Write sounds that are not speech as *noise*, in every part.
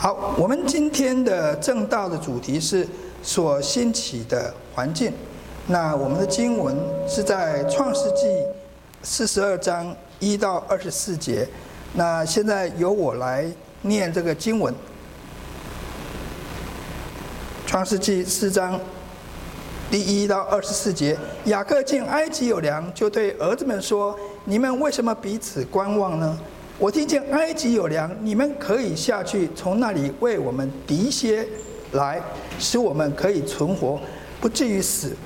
好，我们今天的正道的主题是所兴起的环境。那我们的经文是在创世纪四十二章一到二十四节。那现在由我来念这个经文。创世纪四章第一到二十四节，雅各见埃及有粮，就对儿子们说：“你们为什么彼此观望呢？”我听见埃及有粮，你们可以下去，从那里为我们糴些来，使我们可以存活，不至于死。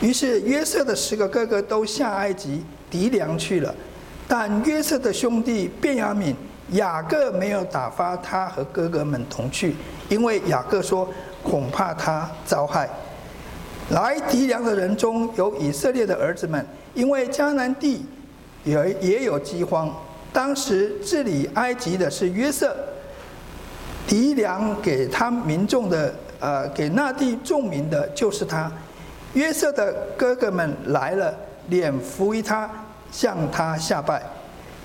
于是约瑟的十个哥哥都下埃及糴粮去了，但约瑟的兄弟便雅悯、雅各没有打发他和哥哥们同去，因为雅各说恐怕他遭害。来糴粮的人中有以色列的儿子们，因为迦南地也也有饥荒。当时治理埃及的是约瑟，糴粮给他民众的，呃，给那地众民的就是他。约瑟的哥哥们来了，脸伏于他，向他下拜。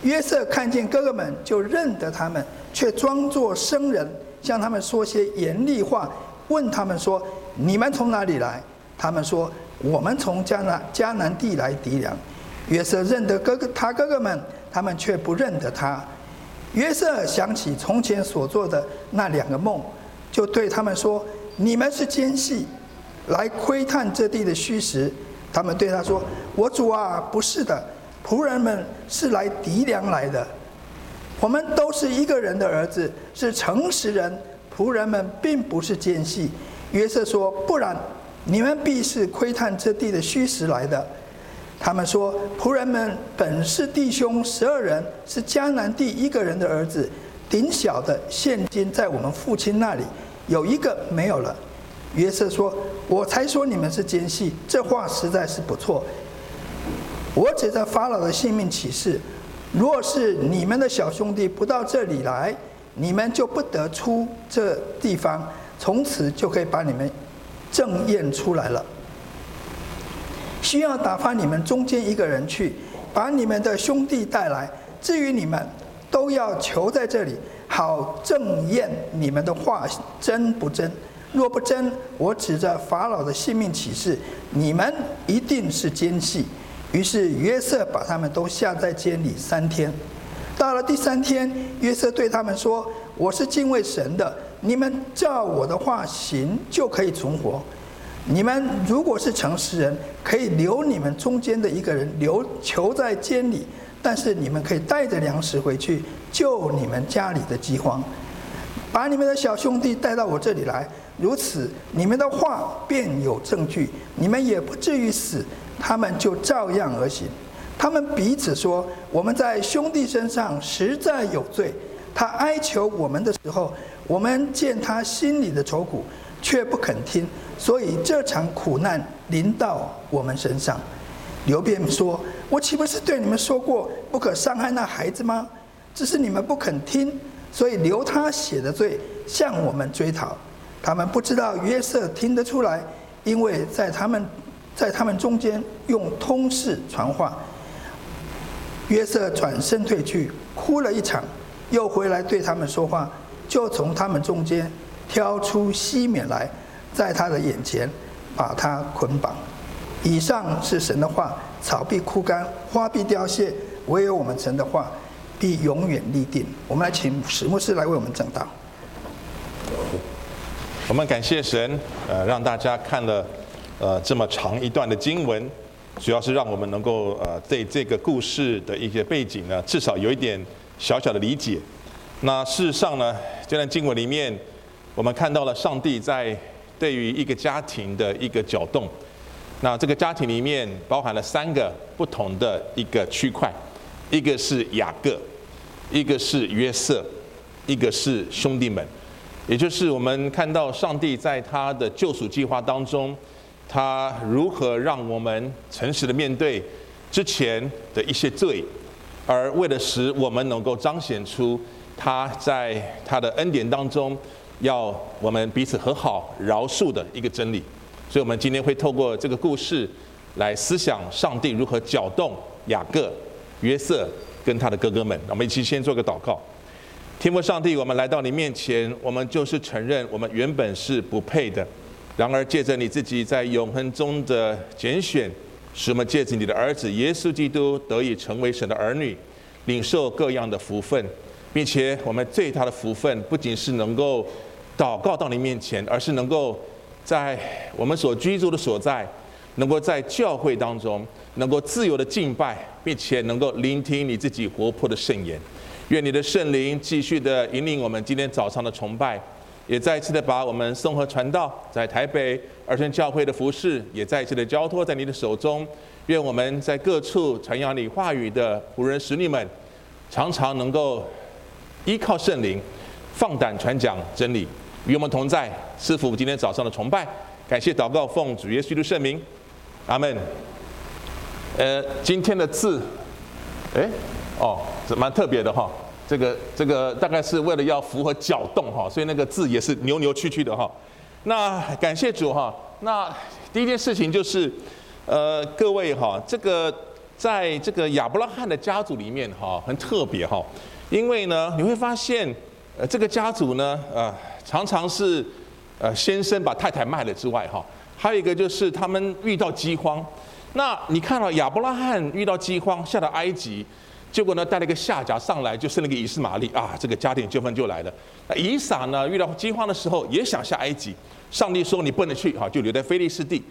约瑟看见哥哥们，就认得他们，却装作生人，向他们说些严厉话，问他们说：“你们从哪里来？”他们说：“我们从迦南迦南地来糴粮。”约瑟认得哥哥，他哥哥们。他们却不认得他。约瑟想起从前所做的那两个梦，就对他们说：“你们是奸细，来窥探这地的虚实。”他们对他说：“我主啊，不是的，仆人们是来糴粮来的。我们都是一个人的儿子，是诚实人。仆人们并不是奸细。”约瑟说：“不然，你们必是窥探这地的虚实来的。”他们说：“仆人们本是弟兄十二人，是迦南地一个人的儿子，顶小的现今在我们父亲那里，有一个没有了。”约瑟说：“我才说你们是奸细，这话实在是不错。我指着法老的性命起誓，若是你们的小兄弟不到这里来，你们就不得出这地方，从此就可以把你们正验出来了。”需要打发你们中间一个人去，把你们的兄弟带来。至于你们，都要囚在这里，好正验你们的话真不真。若不真，我指着法老的性命起誓，你们一定是奸细。于是约瑟把他们都下在监里三天。到了第三天，约瑟对他们说：“我是敬畏神的，你们照我的话行，就可以存活。”你们如果是诚实人，可以留你们中间的一个人留囚在监里，但是你们可以带着粮食回去救你们家里的饥荒，把你们的小兄弟带到我这里来，如此你们的话便有证据，你们也不至于死。他们就照样而行。他们彼此说：“我们在兄弟身上实在有罪。他哀求我们的时候，我们见他心里的愁苦，却不肯听。”所以这场苦难临到我们身上。流便说：“我岂不是对你们说过，不可伤害那孩子吗？只是你们不肯听，所以留他血的罪向我们追讨。他们不知道约瑟听得出来，因为在他们在他们中间用通事传话。约瑟转身退去，哭了一场，又回来对他们说话，就从他们中间挑出西缅来。”在他的眼前，把他捆绑。以上是神的话，草必枯干，花必凋谢，唯有我们神的话必永远立定。我们来请史牧师来为我们证道。我们感谢神，呃，让大家看了呃这么长一段的经文，主要是让我们能够呃对这个故事的一些背景呢，至少有一点小小的理解。那事实上呢，这段经文里面，我们看到了上帝在。对于一个家庭的一个搅动，那这个家庭里面包含了三个不同的一个区块，一个是雅各，一个是约瑟，一个是兄弟们，也就是我们看到上帝在他的救赎计划当中，他如何让我们诚实的面对之前的一些罪，而为了使我们能够彰显出他在他的恩典当中。要我们彼此和好、饶恕的一个真理，所以，我们今天会透过这个故事来思想上帝如何搅动雅各、约瑟跟他的哥哥们。我们一起先做个祷告。天父上帝，我们来到你面前，我们就是承认我们原本是不配的。然而借着你自己在永恒中的拣选，使我们借着你的儿子耶稣基督得以成为神的儿女，领受各样的福分，并且我们最大的福分不仅是能够祷告到你面前，而是能够在我们所居住的所在，能够在教会当中，能够自由的敬拜，并且能够聆听你自己活泼的圣言。愿你的圣灵继续的引领我们今天早上的崇拜。也再一次的把我们颂和传道在台北二村教会的服饰，也再一次的交托在你的手中。愿我们在各处传扬你话语的仆人使女们，常常能够依靠圣灵，放胆传讲真理。与我们同在，赐福今天早上的崇拜。感谢祷告，奉主耶稣的圣名，阿门。呃，今天的字，哎，哦，这蛮特别的哈。这个这个大概是为了要符合搅动哈，所以那个字也是扭扭曲曲的哈。那感谢主哈。那第一件事情就是，呃，各位哈，这个在这个亚伯拉罕的家族里面哈，很特别哈，因为呢，你会发现，呃，这个家族呢，呃，常常是呃先生把太太卖了之外哈，还有一个就是他们遇到饥荒。那你看到亚伯拉罕遇到饥荒，下到埃及。结果呢，带了一个夏甲上来，就生了个以实玛利啊，这个家庭纠纷就来了。那以撒呢，遇到饥荒的时候也想下埃及，上帝说你不能去，哈，就留在菲利士地。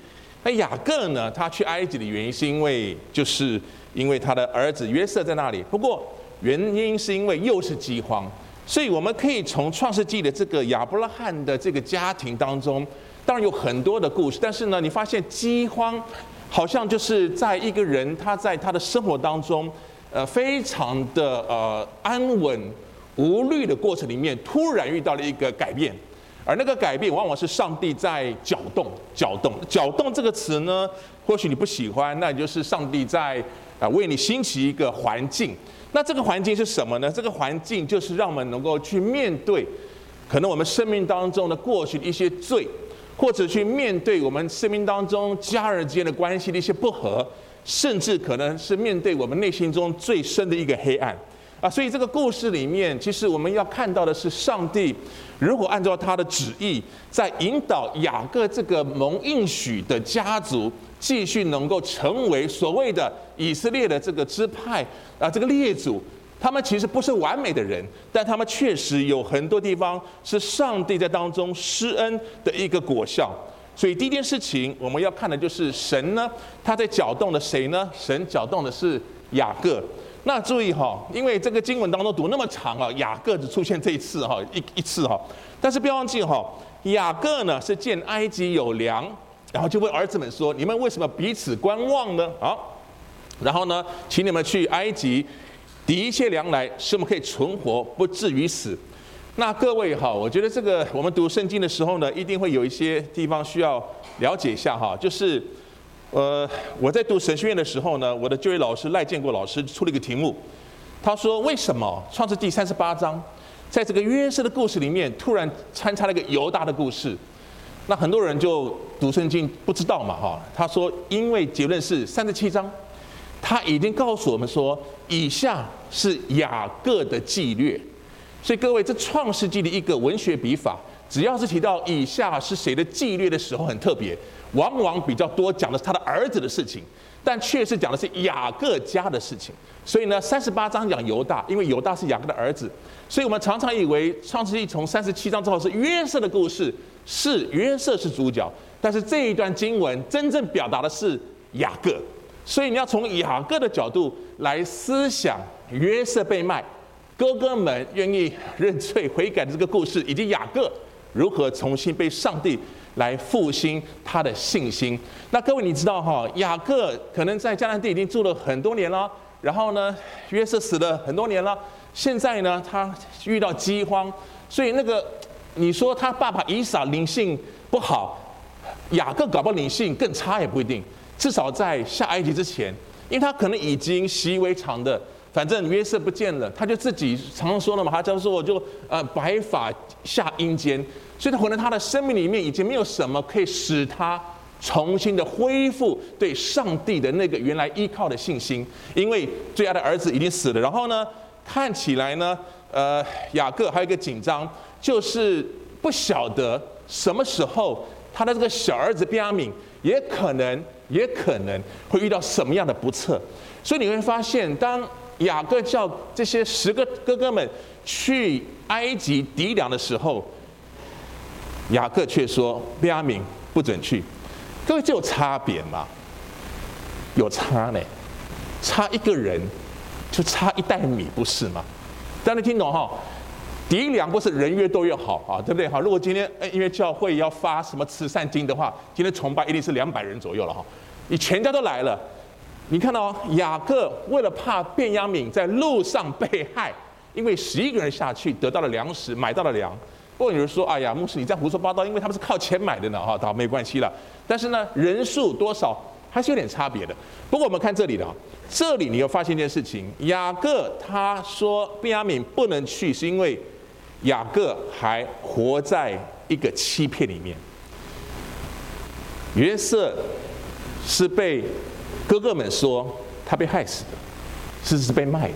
那雅各呢，他去埃及的原因是因为就是因为他的儿子约瑟在那里。不过原因是因为又是饥荒，所以我们可以从创世纪的这个亚伯拉罕的这个家庭当中，当然有很多的故事，但是呢，你发现饥荒好像就是在一个人他在他的生活当中。呃，非常的呃安稳无虑的过程里面，突然遇到了一个改变，而那个改变往往是上帝在搅动、搅动、搅动这个词呢，或许你不喜欢，那也就是上帝在啊为你兴起一个环境。那这个环境是什么呢？这个环境就是让我们能够去面对可能我们生命当中的过去的一些罪，或者去面对我们生命当中家人之间的关系的一些不和。甚至可能是面对我们内心中最深的一个黑暗啊，所以这个故事里面，其实我们要看到的是上帝如果按照他的旨意，在引导雅各这个蒙应许的家族，继续能够成为所谓的以色列的这个支派啊，这个列祖，他们其实不是完美的人，但他们确实有很多地方是上帝在当中施恩的一个果效。所以第一件事情我们要看的就是神呢，他在搅动的谁呢？神搅动的是雅各。那注意哈，因为这个经文当中读那么长啊，雅各只出现这一次哈，一一次哈。但是不要忘记哈，雅各呢是见埃及有粮，然后就问儿子们说：“你们为什么彼此观望呢？”好，然后呢，请你们去埃及抵一些粮来，使我们可以存活，不至于死。那各位哈，我觉得这个我们读圣经的时候呢，一定会有一些地方需要了解一下哈。就是，呃，我在读神学院的时候呢，我的就业老师赖建国老师出了一个题目，他说：为什么创世记三十八章，在这个约瑟的故事里面，突然穿插了一个犹大的故事？那很多人就读圣经不知道嘛哈。他说，因为结论是三十七章，他已经告诉我们说，以下是雅各的纪律。所以各位，这创世纪的一个文学笔法，只要是提到以下是谁的纪律的时候，很特别，往往比较多讲的是他的儿子的事情，但确实讲的是雅各家的事情。所以呢，三十八章讲犹大，因为犹大是雅各的儿子，所以我们常常以为创世纪从三十七章之后是约瑟的故事，是约瑟是主角，但是这一段经文真正表达的是雅各，所以你要从雅各的角度来思想约瑟被卖。哥哥们愿意认罪悔改的这个故事，以及雅各如何重新被上帝来复兴他的信心。那各位你知道哈，雅各可能在迦南地已经住了很多年了，然后呢，约瑟死了很多年了，现在呢，他遇到饥荒，所以那个你说他爸爸以撒灵性不好，雅各搞不好灵性更差也不一定。至少在下埃及之前，因为他可能已经习以为常的。反正约瑟不见了，他就自己常常说了嘛，他就说我就呃白发下阴间，所以他可能他的生命里面已经没有什么可以使他重新的恢复对上帝的那个原来依靠的信心，因为最爱的儿子已经死了，然后呢，看起来呢，呃，雅各还有一个紧张，就是不晓得什么时候他的这个小儿子便雅悯也可能也可能会遇到什么样的不测。所以你会发现，当雅各叫这些十个哥哥们去埃及抵粮的时候，雅各却说便雅悯不准去。各位，这有差别吗？有差呢，差一个人就差一袋米，不是吗？大家听懂哈？敌粮不是人越多越好啊，对不对？好，如果今天因为教会要发什么慈善金的话，今天崇拜一定是两百人左右了哈。你全家都来了，你看到雅各为了怕便雅悯在路上被害，因为十一个人下去得到了粮食，买到了粮。不过有人说，哎呀，牧师你这样胡说八道，因为他们是靠钱买的呢，哈，倒没关系了。但是呢，人数多少？还是有点差别的。不过我们看这里的，这里你又发现一件事情：雅各他说便雅悯不能去，是因为雅各还活在一个欺骗里面。约瑟是被哥哥们说他被害死的，是是被卖的。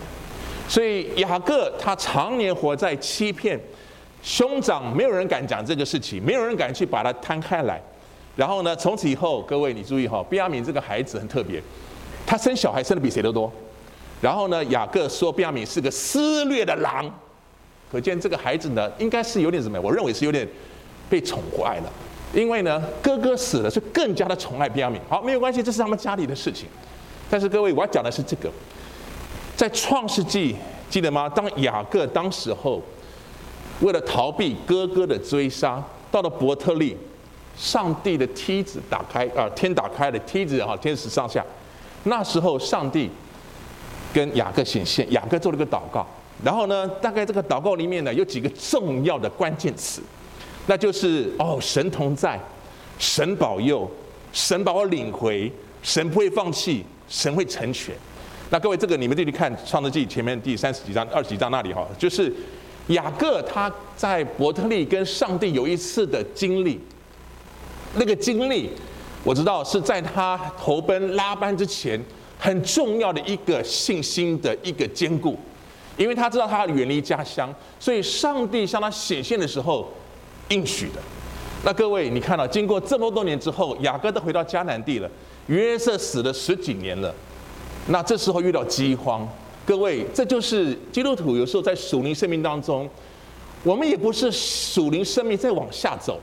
所以雅各他常年活在欺骗，兄长没有人敢讲这个事情，没有人敢去把它摊开来。然后呢，从此以后，各位你注意哈，便雅敏这个孩子很特别，他生小孩生的比谁都多。然后呢，雅各说便雅敏是个撕裂的狼，可见这个孩子呢，应该是有点什么？我认为是有点被宠坏了，因为呢，哥哥死了，是更加的宠爱便雅敏。好，没有关系，这是他们家里的事情。但是各位，我要讲的是这个，在创世纪记得吗？当雅各当时候为了逃避哥哥的追杀，到了伯特利。上帝的梯子打开啊，天打开了梯子哈，天使上下。那时候上帝跟雅各显现，雅各做了个祷告。然后呢，大概这个祷告里面呢，有几个重要的关键词，那就是哦，神同在，神保佑，神把我领回，神不会放弃，神会成全。那各位，这个你们自己看创世纪前面第三十几章、二十几章那里哈，就是雅各他在伯特利跟上帝有一次的经历。那个经历，我知道是在他投奔拉班之前很重要的一个信心的一个坚固，因为他知道他远离家乡，所以上帝向他显现的时候应许的。那各位，你看到经过这么多年之后，雅各都回到迦南地了，约瑟死了十几年了，那这时候遇到饥荒，各位，这就是基督徒有时候在属灵生命当中，我们也不是属灵生命在往下走。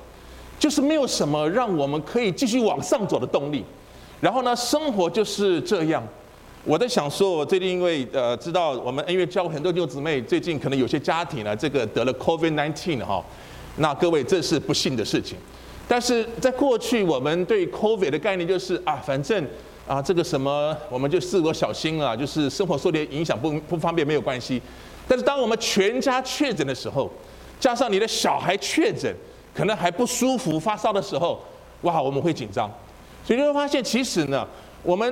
就是没有什么让我们可以继续往上走的动力，然后呢，生活就是这样。我在想说，我最近因为呃知道我们恩约教会很多弟兄姊妹最近可能有些家庭呢，这个得了 COVID-19 哈，那各位这是不幸的事情。但是在过去我们对 COVID 的概念就是啊，反正啊这个什么我们就自我小心啊，就是生活受点影响不不方便没有关系。但是当我们全家确诊的时候，加上你的小孩确诊。可能还不舒服、发烧的时候，哇，我们会紧张。所以你会发现，其实呢，我们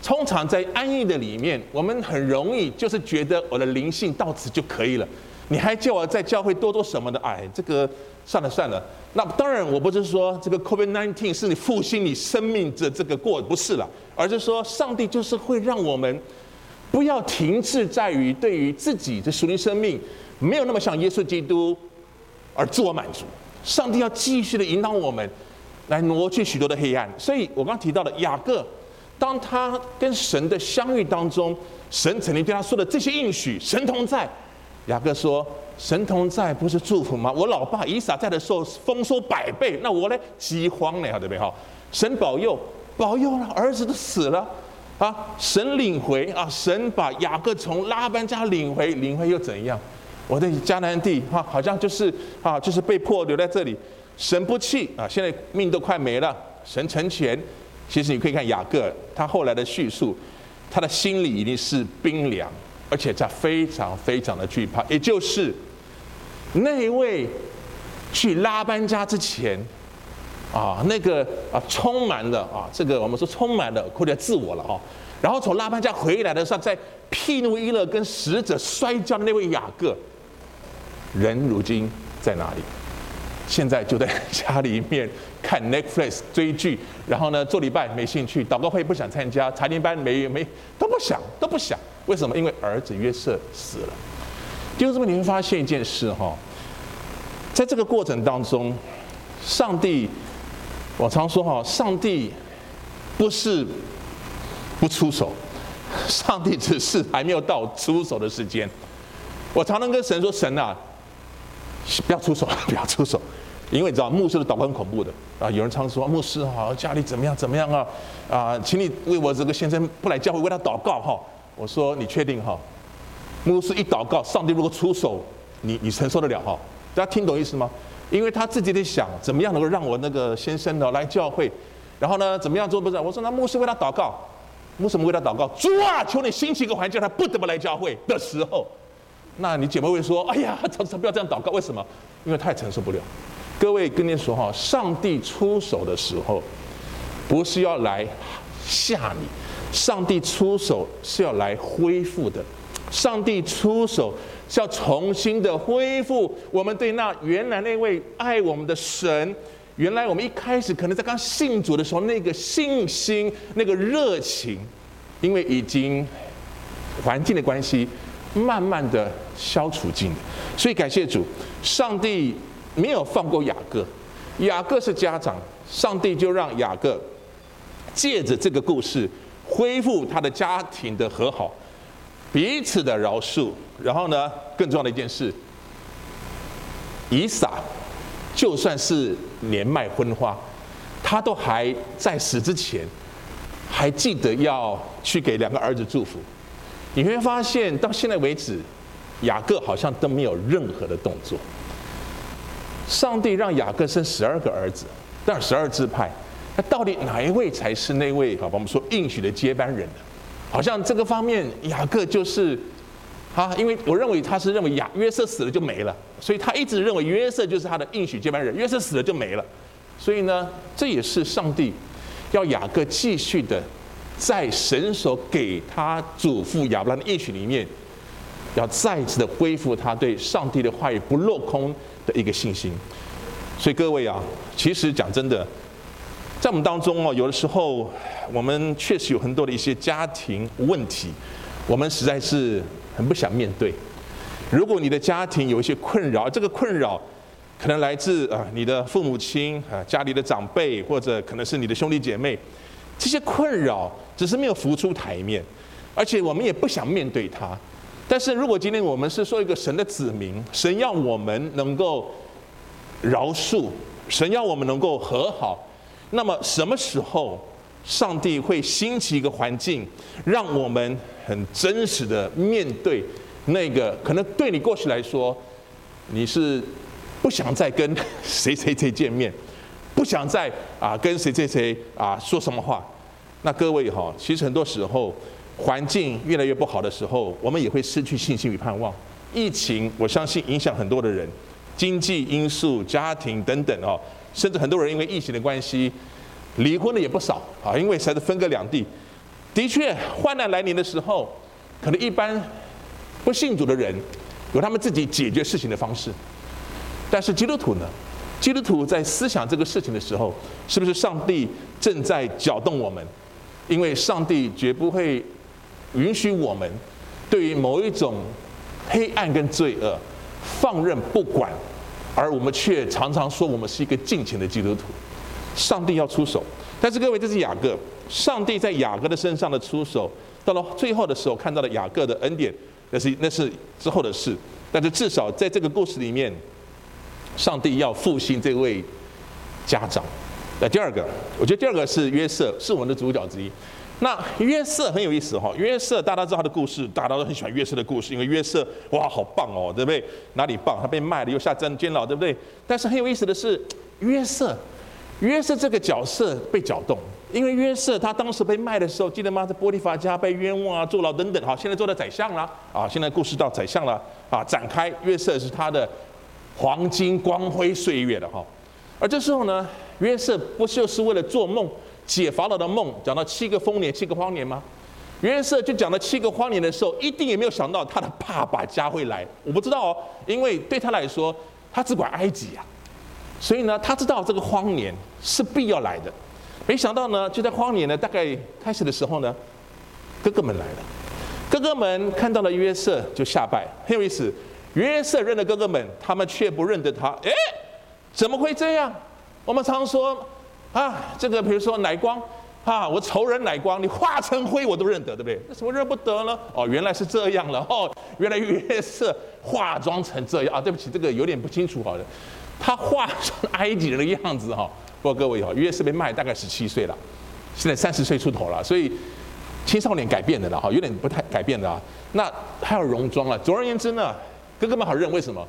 通常在安逸的里面，我们很容易就是觉得我的灵性到此就可以了。你还叫我在教会多多什么的？哎，这个算了算了。那当然，我不是说这个 COVID-19 是你复兴你生命的这个过，不是了，而是说上帝就是会让我们不要停滞在于对于自己的属灵生命没有那么像耶稣基督而自我满足。上帝要继续的引导我们，来挪去许多的黑暗。所以我刚刚提到的雅各，当他跟神的相遇当中，神曾经对他说的这些应许，神同在。雅各说：“神同在不是祝福吗？我老爸以撒在的时候丰收百倍，那我呢？饥荒呢？对不对？哈，神保佑，保佑了，儿子都死了啊！神领回啊！神把雅各从拉班家领回，领回又怎样？”我的迦南地哈，好像就是啊，就是被迫留在这里。神不弃啊，现在命都快没了，神成全。其实你可以看雅各他后来的叙述，他的心里一定是冰凉，而且他非常非常的惧怕。也就是那一位去拉班家之前啊，那个啊充满了啊，这个我们说充满了或者自我了啊。然后从拉班家回来的时候，在毗努伊勒跟使者摔跤的那位雅各。人如今在哪里？现在就在家里面看 Netflix 追剧，然后呢做礼拜没兴趣，祷告会不想参加，查经班没没都不想都不想。为什么？因为儿子约瑟死了。弟兄姊妹，你会发现一件事哈，在这个过程当中，上帝，我常说哈，上帝不是不出手，上帝只是还没有到出手的时间。我常常跟神说：“神啊，不要出手，*laughs* 不要出手。”因为你知道牧师的祷告很恐怖的啊！有人常说牧师好，家里怎么样怎么样啊？啊，请你为我这个先生不来教会为他祷告哈。我说你确定哈？牧师一祷告，上帝如果出手，你你承受得了哈？大家听懂意思吗？因为他自己在想怎么样能够让我那个先生呢来教会，然后呢怎么样做不是？我说那牧师为他祷告，牧师为他祷告，主啊，求你兴起一个环境，他不得不来教会的时候，那你姐妹会说，哎呀，他 *laughs* 他不要这样祷告，为什么？因为他也承受不了。各位跟你说哈，上帝出手的时候，不是要来吓你，上帝出手是要来恢复的，上帝出手是要重新的恢复我们对那原来那位爱我们的神，原来我们一开始可能在刚信主的时候那个信心、那个热情，因为已经环境的关系，慢慢的消除尽了，所以感谢主，上帝。没有放过雅各，雅各是家长，上帝就让雅各借着这个故事恢复他的家庭的和好，彼此的饶恕。然后呢，更重要的一件事，以撒就算是年迈昏花，他都还在死之前还记得要去给两个儿子祝福。你会发现到现在为止，雅各好像都没有任何的动作。上帝让雅各生十二个儿子，但十二支派，那到底哪一位才是那位？好吧，我们说应许的接班人呢？好像这个方面雅各就是，啊，因为我认为他是认为雅约瑟死了就没了，所以他一直认为约瑟就是他的应许接班人，约瑟死了就没了，所以呢，这也是上帝要雅各继续的在神所给他祖父亚伯拉的应许里面，要再次的恢复他对上帝的话语不落空的一个信心，所以各位啊，其实讲真的，在我们当中哦，有的时候我们确实有很多的一些家庭问题，我们实在是很不想面对。如果你的家庭有一些困扰，这个困扰可能来自啊你的父母亲啊家里的长辈，或者可能是你的兄弟姐妹，这些困扰只是没有浮出台面，而且我们也不想面对它。但是如果今天我们是说一个神的子民，神要我们能够饶恕，神要我们能够和好，那么什么时候上帝会兴起一个环境，让我们很真实的面对那个可能对你过去来说，你是不想再跟谁谁谁见面，不想再啊跟谁谁谁啊说什么话？那各位哈，其实很多时候。环境越来越不好的时候，我们也会失去信心与盼望。疫情，我相信影响很多的人，经济因素、家庭等等哦，甚至很多人因为疫情的关系，离婚的也不少啊。因为才是分隔两地，的确，患难来临的时候，可能一般不信主的人有他们自己解决事情的方式，但是基督徒呢？基督徒在思想这个事情的时候，是不是上帝正在搅动我们？因为上帝绝不会。允许我们对于某一种黑暗跟罪恶放任不管，而我们却常常说我们是一个敬虔的基督徒。上帝要出手，但是各位，这是雅各。上帝在雅各的身上的出手，到了最后的时候看到了雅各的恩典，那是那是之后的事。但是至少在这个故事里面，上帝要复兴这位家长。那第二个，我觉得第二个是约瑟，是我们的主角之一。那约瑟很有意思哈，约瑟大家知道他的故事，大家都很喜欢约瑟的故事，因为约瑟哇好棒哦，对不对？哪里棒？他被卖了又下监监牢，对不对？但是很有意思的是，约瑟，约瑟这个角色被搅动，因为约瑟他当时被卖的时候，记得吗？在波利法家被冤枉啊，坐牢等等。好，现在做到宰相了啊，现在故事到宰相了啊，展开约瑟是他的黄金光辉岁月的哈。而这时候呢，约瑟不就是为了做梦？解法老的梦讲到七个丰年、七个荒年吗？约瑟就讲到七个荒年的时候，一定也没有想到他的爸爸家会来。我不知道哦，因为对他来说，他只管埃及呀，所以呢，他知道这个荒年是必要来的。没想到呢，就在荒年呢，大概开始的时候呢，哥哥们来了。哥哥们看到了约瑟就下拜，很有意思。约瑟认得哥哥们，他们却不认得他。哎，怎么会这样？我们常说啊，这个比如说乃光啊，我仇人乃光，你化成灰我都认得，对不对？那怎么认不得呢？哦，原来是这样了哦，原来约瑟化妆成这样啊。对不起，这个有点不清楚，好了，他化成埃及人的样子哈。不过各位哈，约瑟被卖大概十七岁了，现在三十岁出头了，所以青少年改变的了哈，有点不太改变的啊。那还有戎装了。总而言之呢，哥哥们好认，为什么？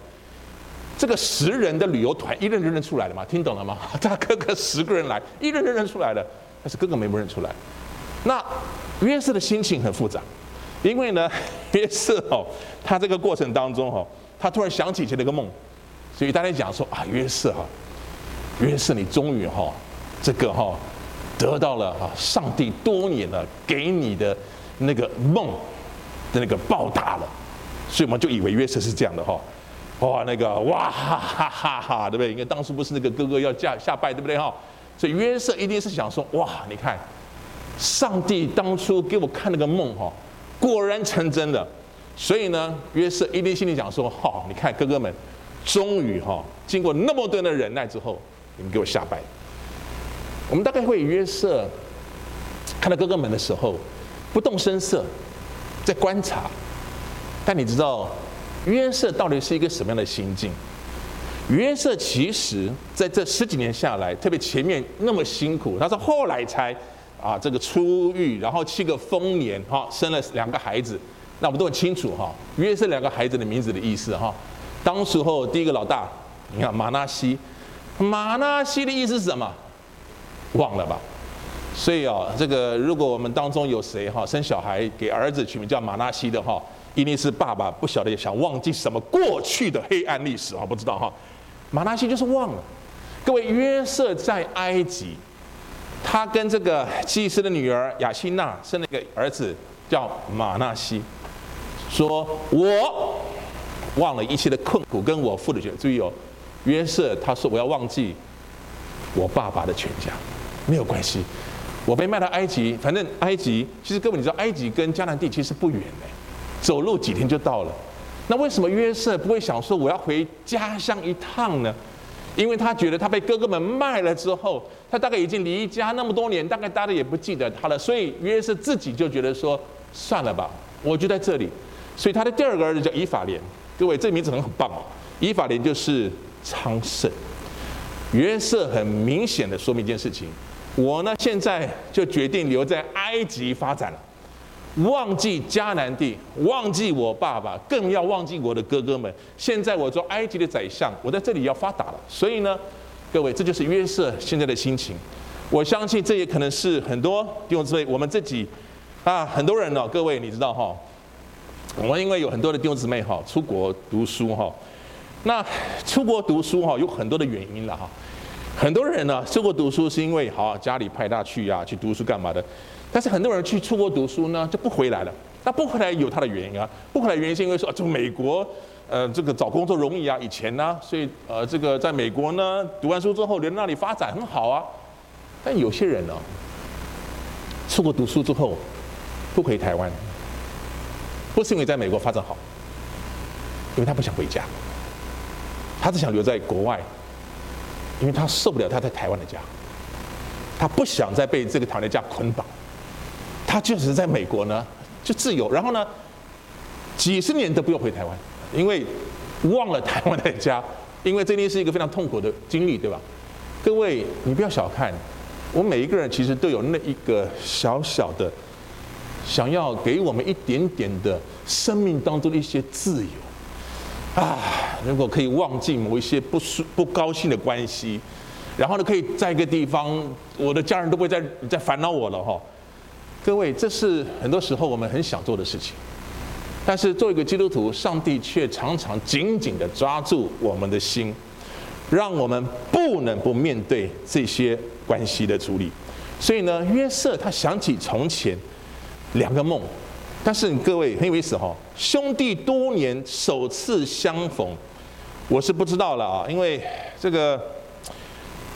这个十人的旅游团一认就认出来了嘛？听懂了吗？*laughs* 他哥哥十个人来，一认就认出来了，但是哥哥没不认出来。那约瑟的心情很复杂，因为呢，*laughs* 约瑟哦，他这个过程当中哈，他突然想起以前那个梦，所以大家讲说啊，约瑟哈，约瑟你终于哈，这个哈得到了哈上帝多年了给你的那个梦的那个报答了，所以我们就以为约瑟是这样的哈。哇，那个哇哈哈哈哈，对不对？因为当时不是那个哥哥要下下拜，对不对哈？所以约瑟一定是想说，哇，你看，上帝当初给我看那个梦哈，果然成真的。所以呢，约瑟一定心里讲说，好，你看哥哥们，终于哈，经过那么多的忍耐之后，你们给我下拜。我们大概会约瑟看到哥哥们的时候，不动声色，在观察。但你知道？约瑟到底是一个什么样的心境？约瑟其实在这十几年下来，特别前面那么辛苦，他是后来才啊这个出狱，然后七个丰年哈生了两个孩子。那我们都很清楚哈，约瑟两个孩子的名字的意思哈。当时候第一个老大，你看马纳西，马纳西的意思是什么？忘了吧？所以啊，这个如果我们当中有谁哈生小孩给儿子取名叫马纳西的哈。一定是爸爸不晓得想忘记什么过去的黑暗历史啊，不知道哈。马纳西就是忘了。各位，约瑟在埃及，他跟这个祭司的女儿雅辛娜生了一个儿子叫马纳西，说我忘了一切的困苦跟我父的罪。注意哦，约瑟他说我要忘记我爸爸的全家，没有关系。我被卖到埃及，反正埃及其实各位你知道，埃及跟迦南地其实不远的。走路几天就到了，那为什么约瑟不会想说我要回家乡一趟呢？因为他觉得他被哥哥们卖了之后，他大概已经离家那么多年，大概大家也不记得他了，所以约瑟自己就觉得说算了吧，我就在这里。所以他的第二个儿子叫以法莲，各位这名字很很棒哦，以法莲就是昌盛。约瑟很明显的说明一件事情，我呢现在就决定留在埃及发展了。忘记迦南地，忘记我爸爸，更要忘记我的哥哥们。现在我做埃及的宰相，我在这里要发达了。所以呢，各位，这就是约瑟现在的心情。我相信这也可能是很多弟兄姊妹，我们自己啊，很多人呢、哦，各位你知道哈、我们因为有很多的弟兄姊妹哈，出国读书哈，那出国读书哈，有很多的原因了哈。很多人呢，出国读书是因为好家里派他去呀、去读书干嘛的。但是很多人去出国读书呢，就不回来了。那不回来有他的原因啊，不回来原因是因为说，这美国，呃，这个找工作容易啊，以前呢，所以呃，这个在美国呢，读完书之后留在那里发展很好啊。但有些人呢，出国读书之后不回台湾，不是因为在美国发展好，因为他不想回家，他只想留在国外，因为他受不了他在台湾的家，他不想再被这个台湾的家捆绑。他就是在美国呢，就自由，然后呢，几十年都不用回台湾，因为忘了台湾的家，因为这里是一个非常痛苦的经历，对吧？各位，你不要小看，我们每一个人其实都有那一个小小的，想要给我们一点点的生命当中的一些自由啊！如果可以忘记某一些不舒不高兴的关系，然后呢，可以在一个地方，我的家人都不会再再烦恼我了哈。各位，这是很多时候我们很想做的事情，但是作为一个基督徒，上帝却常常紧紧地抓住我们的心，让我们不能不面对这些关系的处理。所以呢，约瑟他想起从前两个梦，但是各位很有意思哈，兄弟多年首次相逢，我是不知道了啊，因为这个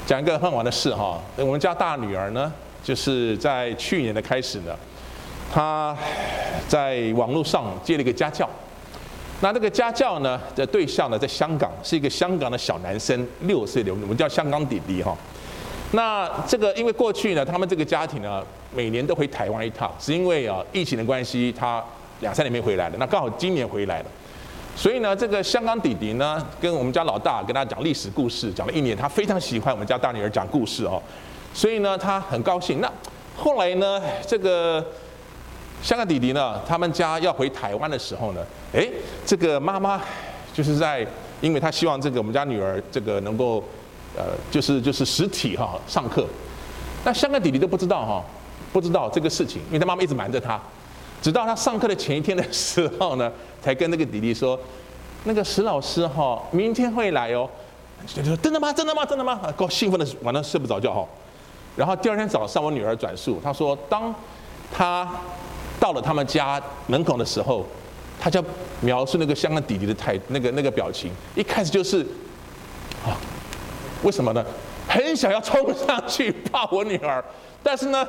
讲一个很好玩的事哈，我们家大女儿呢。就是在去年的开始呢，他在网络上接了一个家教，那这个家教呢的对象呢，在香港是一个香港的小男生，六岁的，我们叫香港弟弟哈。那这个因为过去呢，他们这个家庭呢，每年都回台湾一趟，是因为啊疫情的关系，他两三年没回来了。那刚好今年回来了，所以呢，这个香港弟弟呢，跟我们家老大跟他讲历史故事，讲了一年，他非常喜欢我们家大女儿讲故事哦，所以呢，他很高兴。那后来呢，这个。香港弟弟呢，他们家要回台湾的时候呢，诶，这个妈妈就是在，因为他希望这个我们家女儿这个能够，呃，就是就是实体哈上课，那香港弟弟都不知道哈，不知道这个事情，因为他妈妈一直瞒着他，直到他上课的前一天的时候呢，才跟那个弟弟说，那个石老师哈，明天会来哦，就说真的吗？真的吗？真的吗？高兴奋的晚上睡不着觉哈，然后第二天早上我女儿转述，她说当她。到了他们家门口的时候，她就描述那个香港弟弟的态那个那个表情，一开始就是啊，为什么呢？*laughs* 很想要冲上去抱我女儿，但是呢，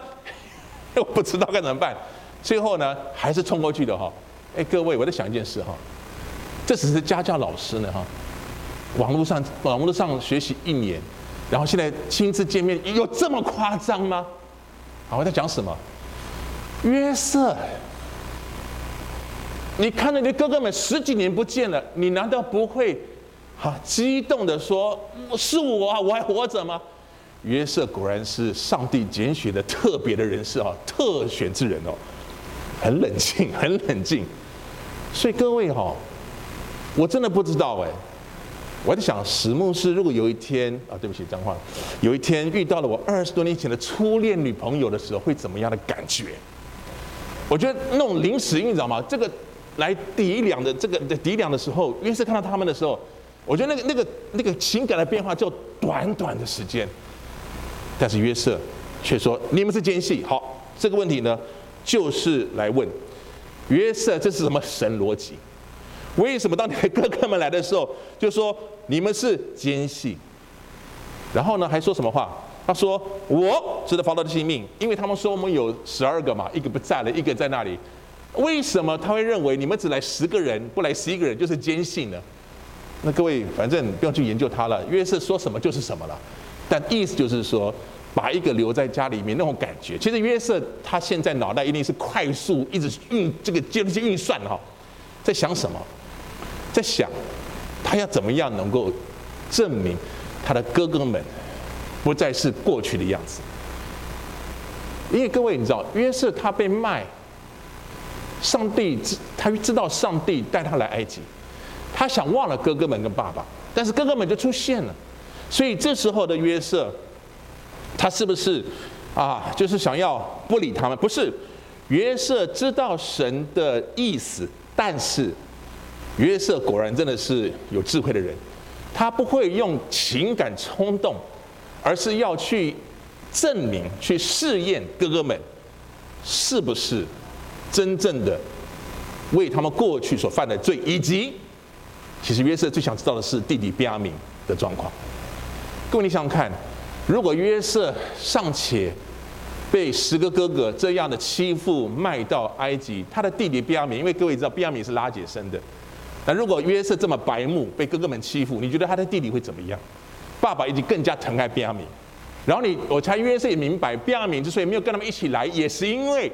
又不知道该怎么办，最后呢，还是冲过去的哈。哎，各位，我在想一件事哈，这只是家教老师呢哈，网络上网络上学习一年，然后现在亲自见面，有这么夸张吗？好，我在讲什么？约瑟，你看到你的哥哥们十几年不见了，你难道不会哈激动的说：“是我啊，我还活着吗？”约瑟果然是上帝拣选的特别的人士啊，特选之人哦，很冷静，很冷静。所以各位哈，我真的不知道哎，我在想史牧师如果有一天啊，对不起脏话，有一天遇到了我二十多年前的初恋女朋友的时候，会怎么样的感觉？我觉得那种临时，你知道吗？这个来抵两的这个抵两的时候，约瑟看到他们的时候，我觉得那个那个那个情感的变化就短短的时间。但是约瑟却说：“你们是奸细。”好，这个问题呢，就是来问约瑟，这是什么神逻辑？为什么当你的哥哥们来的时候，就说你们是奸细？然后呢，还说什么话？他说：“我值得保罗的性命，因为他们说我们有十二个嘛，一个不在了，一个在那里。为什么他会认为你们只来十个人，不来十一个人就是奸细呢？那各位反正不要去研究他了，约瑟说什么就是什么了。但意思就是说，把一个留在家里面那种感觉。其实约瑟他现在脑袋一定是快速一直运这个接这些运算哈，在想什么？在想他要怎么样能够证明他的哥哥们。”不再是过去的样子，因为各位你知道，约瑟他被卖，上帝知他知道上帝带他来埃及，他想忘了哥哥们跟爸爸，但是哥哥们就出现了，所以这时候的约瑟，他是不是啊？就是想要不理他们？不是，约瑟知道神的意思，但是约瑟果然真的是有智慧的人，他不会用情感冲动。而是要去证明、去试验哥哥们是不是真正的为他们过去所犯的罪，以及其实约瑟最想知道的是弟弟便雅悯的状况。各位，你想想看，如果约瑟尚且被十个哥哥这样的欺负、卖到埃及，他的弟弟便雅悯，因为各位知道便雅悯是拉结生的，那如果约瑟这么白目，被哥哥们欺负，你觉得他的弟弟会怎么样？爸爸已经更加疼爱便雅悯，然后你，我猜约瑟也明白，便雅悯之所以没有跟他们一起来，也是因为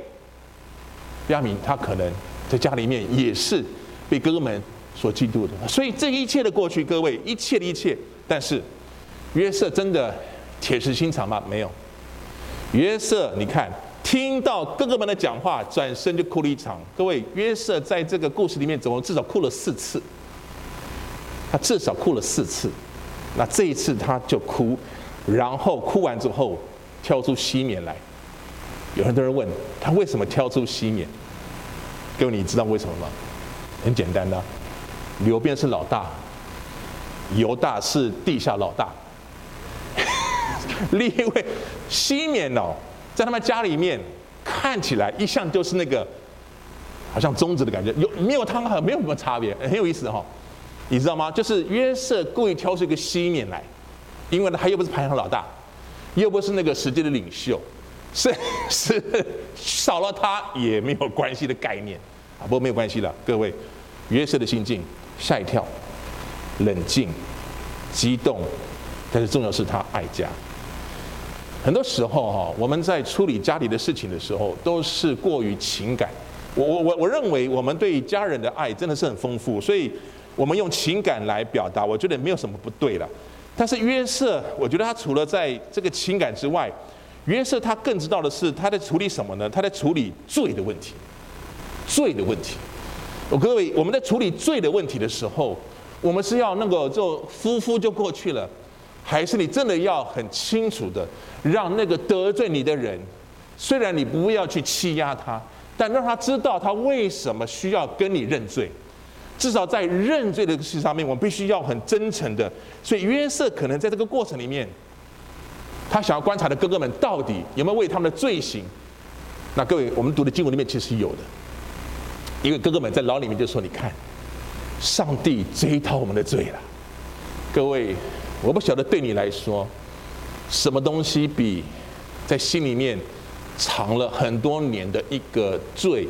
便雅悯他可能在家里面也是被哥哥们所嫉妒的。所以这一切的过去，各位一切的一切，但是约瑟真的铁石心肠吗？没有。约瑟，你看，听到哥哥们的讲话，转身就哭了一场。各位，约瑟在这个故事里面，总共至少哭了四次，他至少哭了四次。那这一次他就哭，然后哭完之后挑出西缅来。有很多人问他为什么挑出西缅？各位你知道为什么吗？很简单的，流便是老大，犹大是地下老大。*laughs* 另一位西缅哦，在他们家里面看起来一向就是那个好像中子的感觉，有没有汤和没有什么差别，很有意思哈、你知道吗？就是约瑟故意挑出一个西缅来，因为呢，他又不是排行老大，又不是那个实际的领袖，是是少了他也没有关系的概念啊。不过没有关系了，各位，约瑟的心境吓一跳，冷静、激动，但是重要是他爱家。很多时候哈，我们在处理家里的事情的时候，都是过于情感。我我我我认为我们对家人的爱真的是很丰富，所以我们用情感来表达，我觉得没有什么不对了。但是约瑟，我觉得他除了在这个情感之外，约瑟他更知道的是他在处理什么呢？他在处理罪的问题，罪的问题。我各位，我们在处理罪的问题的时候，我们是要那个就呼呼就过去了，还是你真的要很清楚的让那个得罪你的人，虽然你不要去欺压他，但让他知道他为什么需要跟你认罪。至少在认罪的事情上面，我们必须要很真诚的。所以约瑟可能在这个过程里面，他想要观察的哥哥们到底有没有为他们的罪行。那各位，我们读的经文里面其实有的，因为哥哥们在牢里面就说：“你看，上帝追讨我们的罪了。”各位，我不晓得对你来说，什么东西比在心里面藏了很多年的一个罪。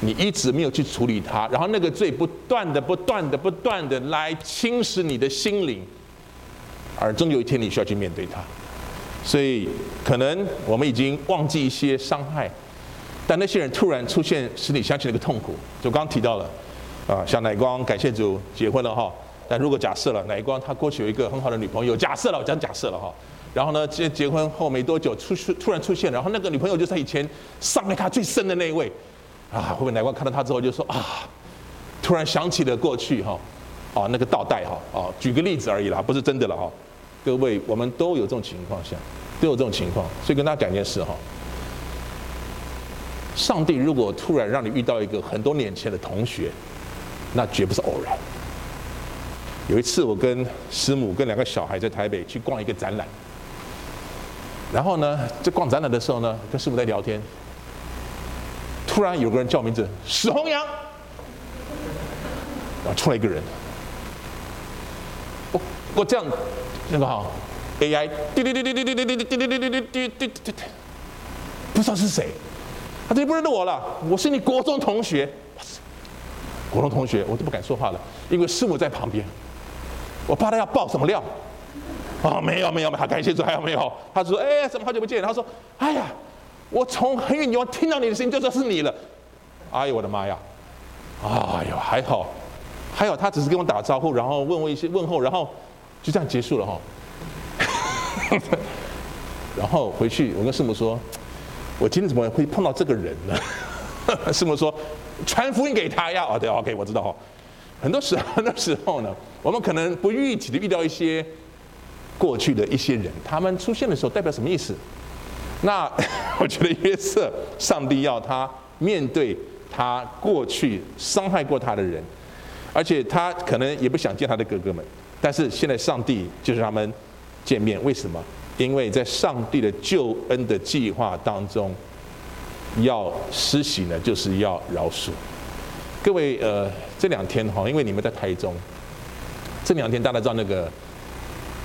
你一直没有去处理它，然后那个罪不断的、不断的、不断的来侵蚀你的心灵，而终有一天你需要去面对它。所以，可能我们已经忘记一些伤害，但那些人突然出现，使你想起了一个痛苦。就刚刚提到了，啊，像奶光，感谢主结婚了哈。但如果假设了乃光他过去有一个很好的女朋友，假设了，我讲假设了哈。然后呢，结结婚后没多久出突然出现，然后那个女朋友就是他以前伤害他最深的那一位。啊，会不会乃光看到他之后就说啊，突然想起了过去哈，啊那个倒带哈，啊举个例子而已啦，不是真的了哈。各位，我们都有这种情况下，都有这种情况，所以跟大家讲件事哈。上帝如果突然让你遇到一个很多年前的同学，那绝不是偶然。有一次我跟师母跟两个小孩在台北去逛一个展览，然后呢，在逛展览的时候呢，跟师母在聊天。突然有个人叫名字史弘洋，啊，出来一个人，我我这样那个哈，AI，滴滴滴滴滴滴滴滴滴滴滴滴滴滴滴滴，不知道是谁，他这就不认得我了，我是你国中同学，国中同学，我都不敢说话了，因为师母在旁边，我怕他要爆什么料，哦，没有没有，他感谢主还有没有？他说，哎，怎么好久不见？他说，哎呀。我从很远地方听到你的声音，就知道是你了。哎呦我的妈呀！哎呦还好，还好他只是跟我打招呼，然后问我一些问候，然后就这样结束了哈。*laughs* 然后回去我跟师母说，我今天怎么会碰到这个人呢？*laughs* 师母说，传福音给他呀。哦对，OK 我知道哈。很多时 *laughs* 候那时候呢，我们可能不预期的遇到一些过去的一些人，他们出现的时候代表什么意思？那 *laughs* 我觉得约瑟，上帝要他面对他过去伤害过他的人，而且他可能也不想见他的哥哥们，但是现在上帝就是他们见面，为什么？因为在上帝的救恩的计划当中，要施行呢，就是要饶恕。各位，呃，这两天哈，因为你们在台中，这两天大家知道那个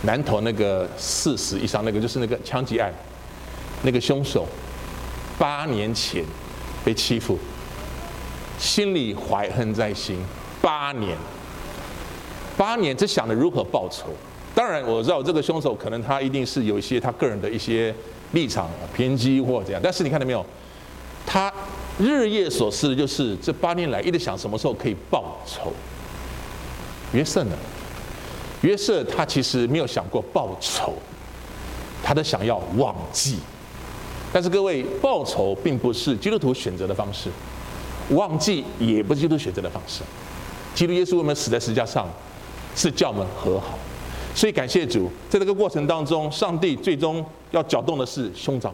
南投那个四十以上那个就是那个枪击案。那个凶手八年前被欺负，心里怀恨在心，八年，八年只想着如何报仇。当然我知道这个凶手可能他一定是有一些他个人的一些立场偏激或怎样，但是你看到没有，他日夜所思的就是这八年来一直想什么时候可以报仇。约瑟呢？约瑟他其实没有想过报仇，他都想要忘记。但是各位，报仇并不是基督徒选择的方式，忘记也不是基督徒选择的方式。基督耶稣为我们死在十字架上，是叫我们和好。所以感谢主，在这个过程当中，上帝最终要搅动的是兄长。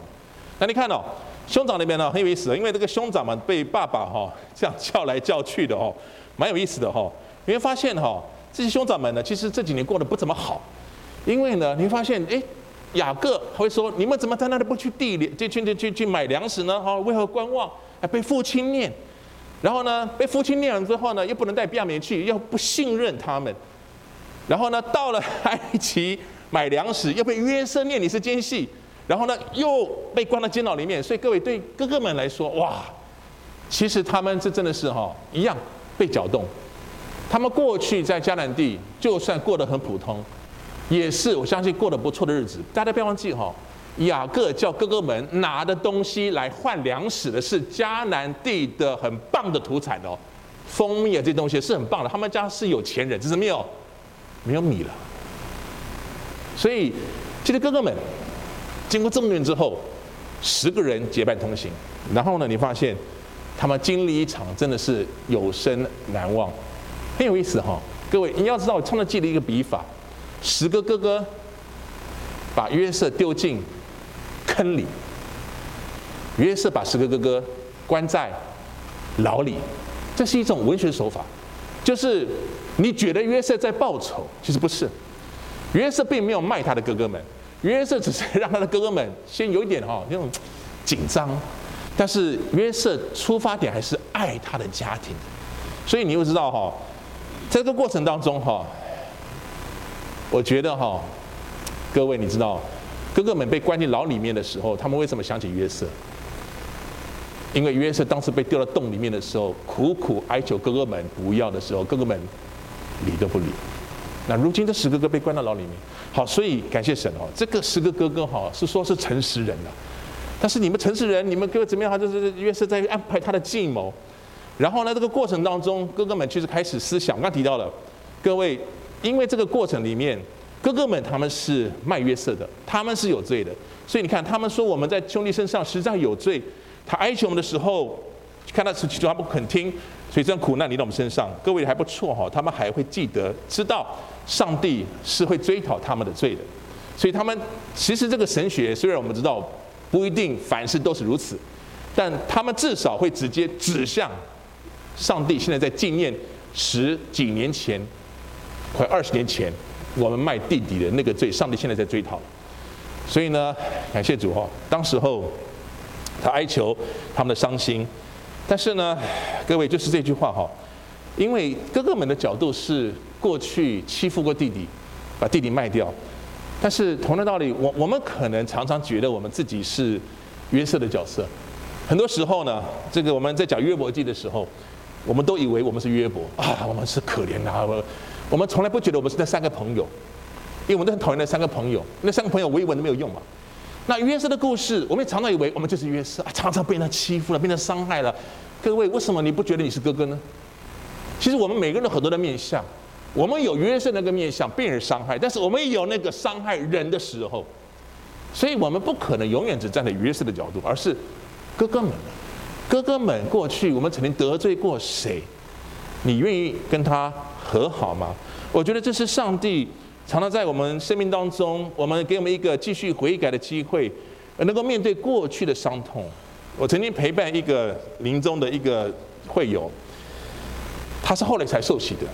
那你看、哦、兄长那边呢很有意思，因为这个兄长们被爸爸哈、这样叫来叫去的哦，蛮有意思的哈、你会发现哈、这些兄长们呢，其实这几年过得不怎么好，因为呢，你会发现哎。雅各会说：“你们怎么在那里不去地里，去去去去买粮食呢？哈，为何观望？还被父亲念，然后呢，被父亲念了之后呢，又不能带便雅悯去，又不信任他们。然后呢，到了埃及买粮食，又被约瑟念你是奸细，然后呢，又被关到监牢里面。所以各位对哥哥们来说，哇，其实他们这真的是哈一样被搅动，他们过去在迦南地，就算过得很普通，也是我相信过得不错的日子。大家不要忘记哈，雅各叫哥哥们拿的东西来换粮食的是迦南地的很棒的土产哦，蜂蜜啊这东西是很棒的。他们家是有钱人，只是没有没有米了。所以其实哥哥们经过这么多年之后，十个人结伴同行，然后呢，你发现他们经历一场真的是有生难忘。很有意思哈，各位，你要知道，我创造记的一个笔法，十个哥哥把约瑟丢进坑里，约瑟把十个哥哥关在牢里，这是一种文学手法，就是你觉得约瑟在报仇，其实不是，约瑟并没有卖他的哥哥们，约瑟只是让他的哥哥们先有一点哈 *laughs* 那种紧张，但是约瑟出发点还是爱他的家庭，所以你又知道哈。在这个过程当中，哈，我觉得哈，各位你知道，哥哥们被关进牢里面的时候，他们为什么想起约瑟？因为约瑟当时被丢到洞里面的时候，苦苦哀求哥哥们不要的时候，哥哥们理都不理。那如今这十个哥哥被关到牢里面，好，所以感谢神哦，这个十个哥哥哈是说是诚实人呐，但是你们诚实人，你们各位怎么样？哈，就是约瑟在安排他的计谋。然后呢，这个过程当中，哥哥们其实开始思想。我刚提到了，各位，因为这个过程里面，哥哥们他们是卖约瑟的，他们是有罪的。所以你看，他们说我们在兄弟身上实在有罪。他哀求我们的时候，看到是其中他不肯听，所以这样苦难临到我们身上。各位还不错哈，他们还会记得，知道上帝是会追讨他们的罪的。所以他们其实这个神学，虽然我们知道不一定凡事都是如此，但他们至少会直接指向。上帝现在在纪念十几年前，快二十年前，我们卖弟弟的那个罪，上帝现在在追讨。所以呢，感谢主哈，当时候他哀求他们的伤心，但是呢，各位就是这句话哈，因为哥哥们的角度是过去欺负过弟弟，把弟弟卖掉，但是同样的道理，我我们可能常常觉得我们自己是约瑟的角色，很多时候呢，这个我们在讲约伯记的时候。我们都以为我们是约伯啊，我们是可怜的。我我们从来不觉得我们是那三个朋友，因为我们都很讨厌那三个朋友。那三个朋友维稳都没有用嘛。那约瑟的故事，我们也常常以为我们就是约瑟啊，常常被人欺负了，被人伤害了。各位，为什么你不觉得你是哥哥呢？其实我们每个人都很多的面相，我们有约瑟那个面相，被人伤害，但是我们也有那个伤害人的时候。所以我们不可能永远只站在约瑟的角度，而是哥哥们。哥哥们，过去我们曾经得罪过谁？你愿意跟他和好吗？我觉得这是上帝常常在我们生命当中，我们给我们一个继续悔改的机会，能够面对过去的伤痛。我曾经陪伴一个临终的一个会友，他是后来才受洗的。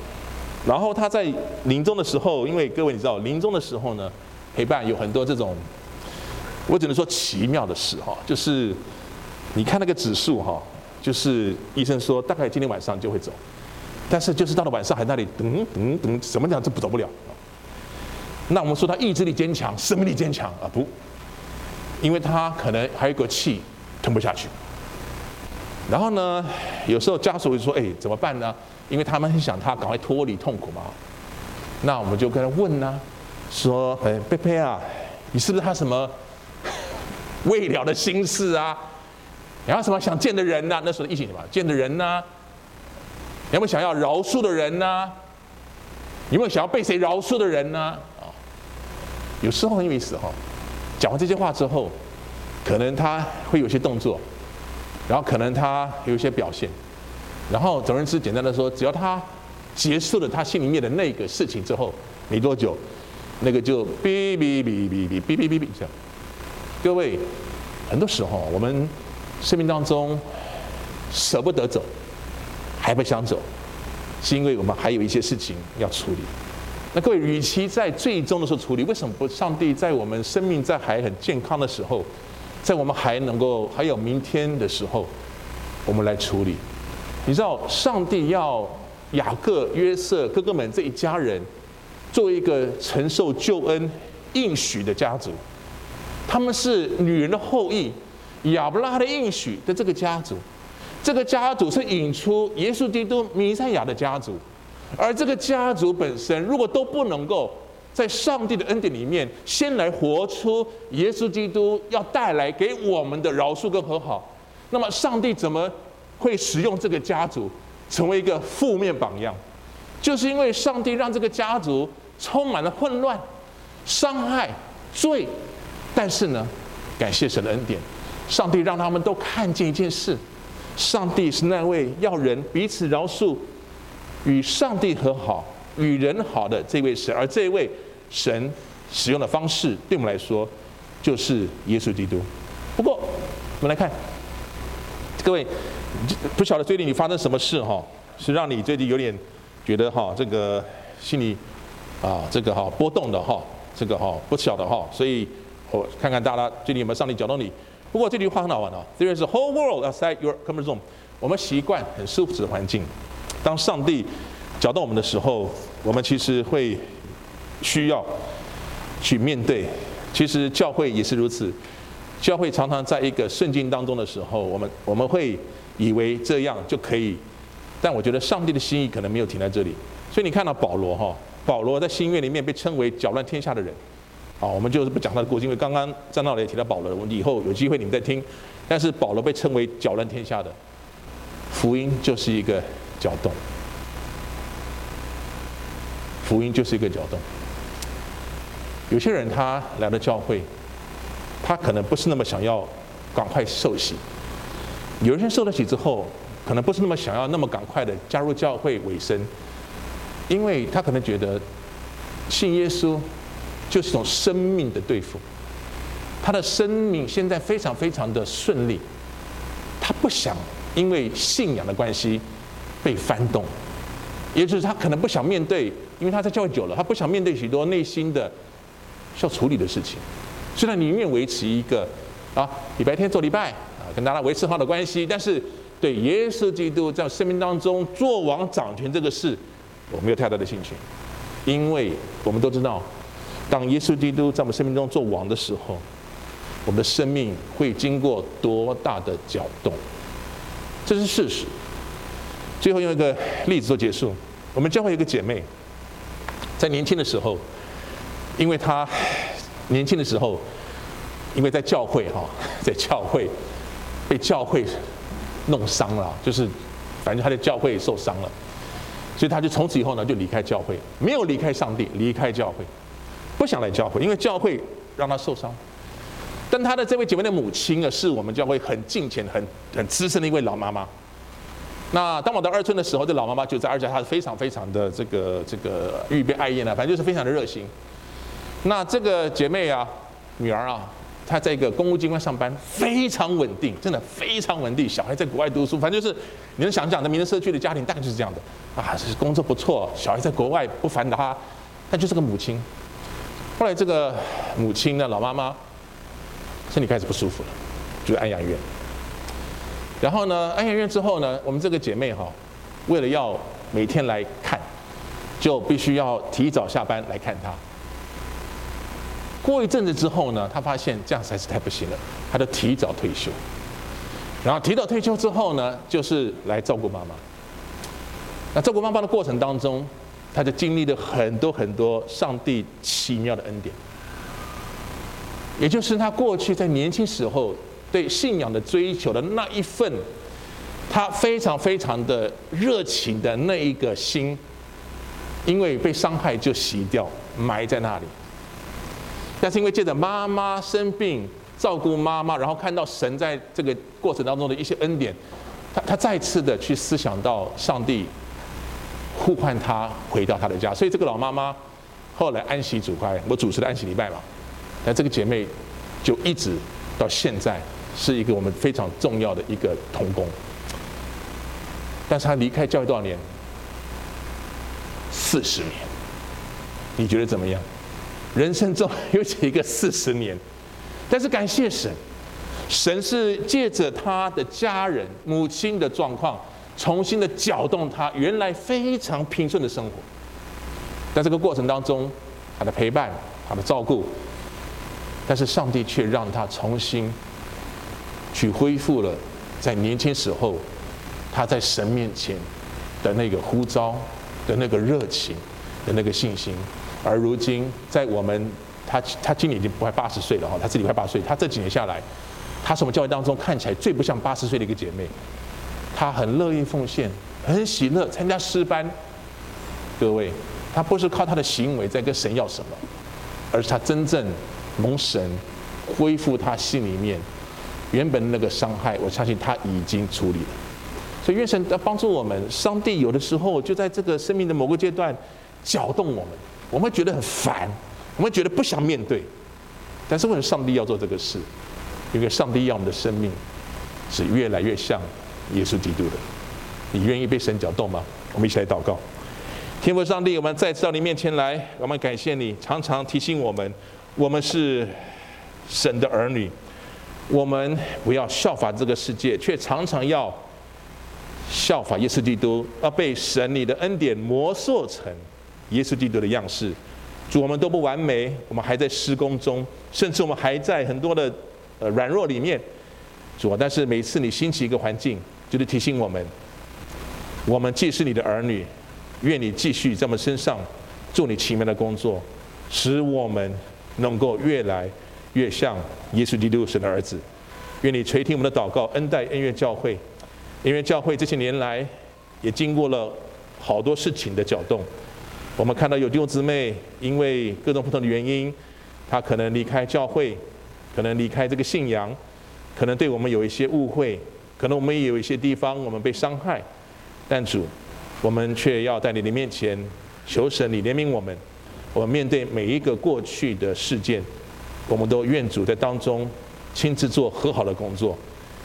然后他在临终的时候，因为各位你知道，临终的时候呢，陪伴有很多这种，我只能说奇妙的事哈，就是。你看那个指数哈，就是医生说大概今天晚上就会走，但是就是到了晚上还那里等等等，怎么讲都走不了。那我们说他意志力坚强，生命力坚强啊不，因为他可能还有一个气吞不下去。然后呢，有时候家属会说：“哎，怎么办呢？”因为他们很想他赶快脱离痛苦嘛。那我们就跟他问呢，说：“哎，贝贝啊，你是不是他什么 *laughs* 未了的心事啊？”然后什么想见的人呢、那时候的疫情什么见的人呢、有没有想要饶恕的人呢、有没有想要被谁饶恕的人呢、啊？有时候很有意思哈。讲完这些话之后，可能他会有些动作，然后可能他有一些表现，然后总而言之，简单的说，只要他结束了他心里面的那个事情之后，没多久，那个就哔哔哔哔哔哔哔哔哔这样。各位，很多时候我们。生命当中舍不得走，还不想走，是因为我们还有一些事情要处理。那各位，与其在最终的时候处理，为什么不上帝在我们生命在还很健康的时候，在我们还能够还有明天的时候，我们来处理？你知道，上帝要雅各、约瑟哥哥们这一家人，作为一个承受救恩应许的家族，他们是女人的后裔。亚伯拉罕的应许的这个家族，这个家族是引出耶稣基督弥赛亚的家族，而这个家族本身如果都不能够在上帝的恩典里面先来活出耶稣基督要带来给我们的饶恕跟和好，那么上帝怎么会使用这个家族成为一个负面榜样？就是因为上帝让这个家族充满了混乱、伤害、罪，但是呢，感谢神的恩典，上帝让他们都看见一件事：上帝是那位要人彼此饶恕、与上帝和好、与人好的这位神，而这位神使用的方式，对我们来说就是耶稣基督。不过，我们来看，各位，不晓得最近你发生什么事哈，是让你最近有点觉得哈这个心里啊这个哈波动的哈，这个哈不晓得哈，所以。我看看大家最近有没有上帝搅动你？不过这句话很好玩哦。There is a whole world outside your comfort zone。我们习惯很舒服的环境，当上帝搅动我们的时候，我们其实会需要去面对。其实教会也是如此，教会常常在一个顺境当中的时候，我们我们会以为这样就可以，但我觉得上帝的心意可能没有停在这里。所以你看到保罗哈，保罗在新约里面被称为搅乱天下的人。啊，我们就是不讲他的故事，因为刚刚张道也提到保罗，我们以后有机会你们再听。但是保罗被称为搅乱天下的福音，就是一个搅动。福音就是一个搅动。有些人他来了教会，他可能不是那么想要赶快受洗；有些人受了洗之后，可能不是那么想要那么赶快的加入教会委身，因为他可能觉得信耶稣。就是一种生命的对付，他的生命现在非常非常的顺利，他不想因为信仰的关系被翻动，也就是他可能不想面对，因为他在教会久了，他不想面对许多内心的需要处理的事情，虽然宁愿维持一个啊礼拜天做礼拜啊跟大家维持好的关系，但是对耶稣基督在生命当中做王掌权这个事，我没有太大的兴趣，因为我们都知道。当耶稣基督在我们生命中做王的时候，我们的生命会经过多大的搅动？这是事实。最后用一个例子做结束。我们教会一个姐妹，在年轻的时候，因为他年轻的时候，因为在教会哈，*laughs* 在教会被教会弄伤了，就是反正他在教会受伤了，所以他就从此以后呢就离开教会，没有离开上帝，离开教会。不想来教会，因为教会让他受伤。但他的这位姐妹的母亲呢，是我们教会很敬虔、很很资深的一位老妈妈。那当我到二村的时候，这老妈妈就在二家，她是非常非常的这个这个预备爱宴啊，反正就是非常的热心。那这个姐妹啊，女儿啊，她在一个公务机关上班，非常稳定，真的非常稳定。小孩在国外读书，反正就是你能想象的，民生社区的家庭大概就是这样的啊，是工作不错，小孩在国外不烦她，但就是个母亲。后来这个母亲呢，老妈妈身体开始不舒服了，就安养院。然后呢，安养院之后呢，我们这个姐妹哈，为了要每天来看，就必须要提早下班来看她。过一阵子之后呢，他发现这样实在是太不行了，他就提早退休。然后提早退休之后呢，就是来照顾妈妈。那照顾妈妈的过程当中，他就经历了很多很多上帝奇妙的恩典，也就是他过去在年轻时候对信仰的追求的那一份，他非常非常的热情的那一个心，因为被伤害就洗掉，埋在那里。但是因为借着妈妈生病照顾妈妈，然后看到神在这个过程当中的一些恩典，他他再次的去思想到上帝。呼唤他回到他的家，所以这个老妈妈后来安息主怀，我主持的安息礼拜嘛，那这个姐妹就一直到现在是一个我们非常重要的一个同工。但是她离开教会多少年？四十年。你觉得怎么样？人生中有几个四十年？但是感谢神，神是借着他的家人母亲的状况。重新的搅动他原来非常平顺的生活，在这个过程当中，他的陪伴，他的照顾，但是上帝却让他重新去恢复了在年轻时候他在神面前的那个呼召，的那个热情的那个信心。而如今，在我们他他今年已经快八十岁了哈，他自己快八十岁，他这几年下来，他是我们教会当中看起来最不像八十岁的一个姐妹。她很乐意奉献，很喜乐参加诗班。各位，她不是靠她的行为在跟神要什么，而是她真正蒙神恢复她心里面原本那个伤害。我相信她已经处理了。所以愿神要帮助我们。上帝有的时候就在这个生命的某个阶段搅动我们，我们觉得很烦，我们觉得不想面对。但是为什么上帝要做这个事？因为上帝要我们的生命是越来越像。耶稣基督的，你愿意被神搅动吗？我们一起来祷告。天父上帝，我们再次到你面前来，我们感谢你，常常提醒我们，我们是神的儿女，我们不要效法这个世界，却常常要效法耶稣基督，要被神你的恩典磨塑成耶稣基督的样式。主，我们都不完美，我们还在施工中，甚至我们还在很多的呃软弱里面。主，但是每次你兴起一个环境，就是提醒我们，我们既是你的儿女，愿你继续在我们身上做你奇妙的工作，使我们能够越来越像耶稣基督神的儿子。愿你垂听我们的祷告，恩待恩怨教会。恩愿教会这些年来也经过了好多事情的搅动，我们看到有弟兄姊妹因为各种不同的原因，他可能离开教会，可能离开这个信仰，可能对我们有一些误会。可能我们也有一些地方我们被伤害，但主，我们却要在你的面前求神，你怜悯我们。我们面对每一个过去的事件，我们都愿主在当中亲自做和好的工作，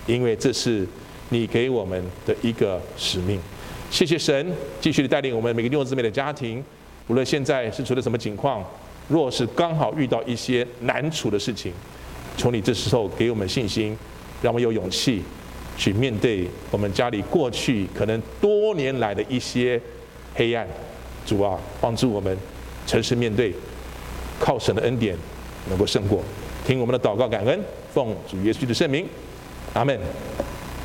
因为这是你给我们的一个使命。谢谢神，继续的带领我们每个弟兄姊妹的家庭，无论现在是处在什么情况，若是刚好遇到一些难处的事情，求你这时候给我们信心，让我们有勇气。去面对我们家里过去可能多年来的一些黑暗，主啊，帮助我们诚实面对，靠神的恩典能够胜过。听我们的祷告感恩，奉主耶稣的圣名，阿门。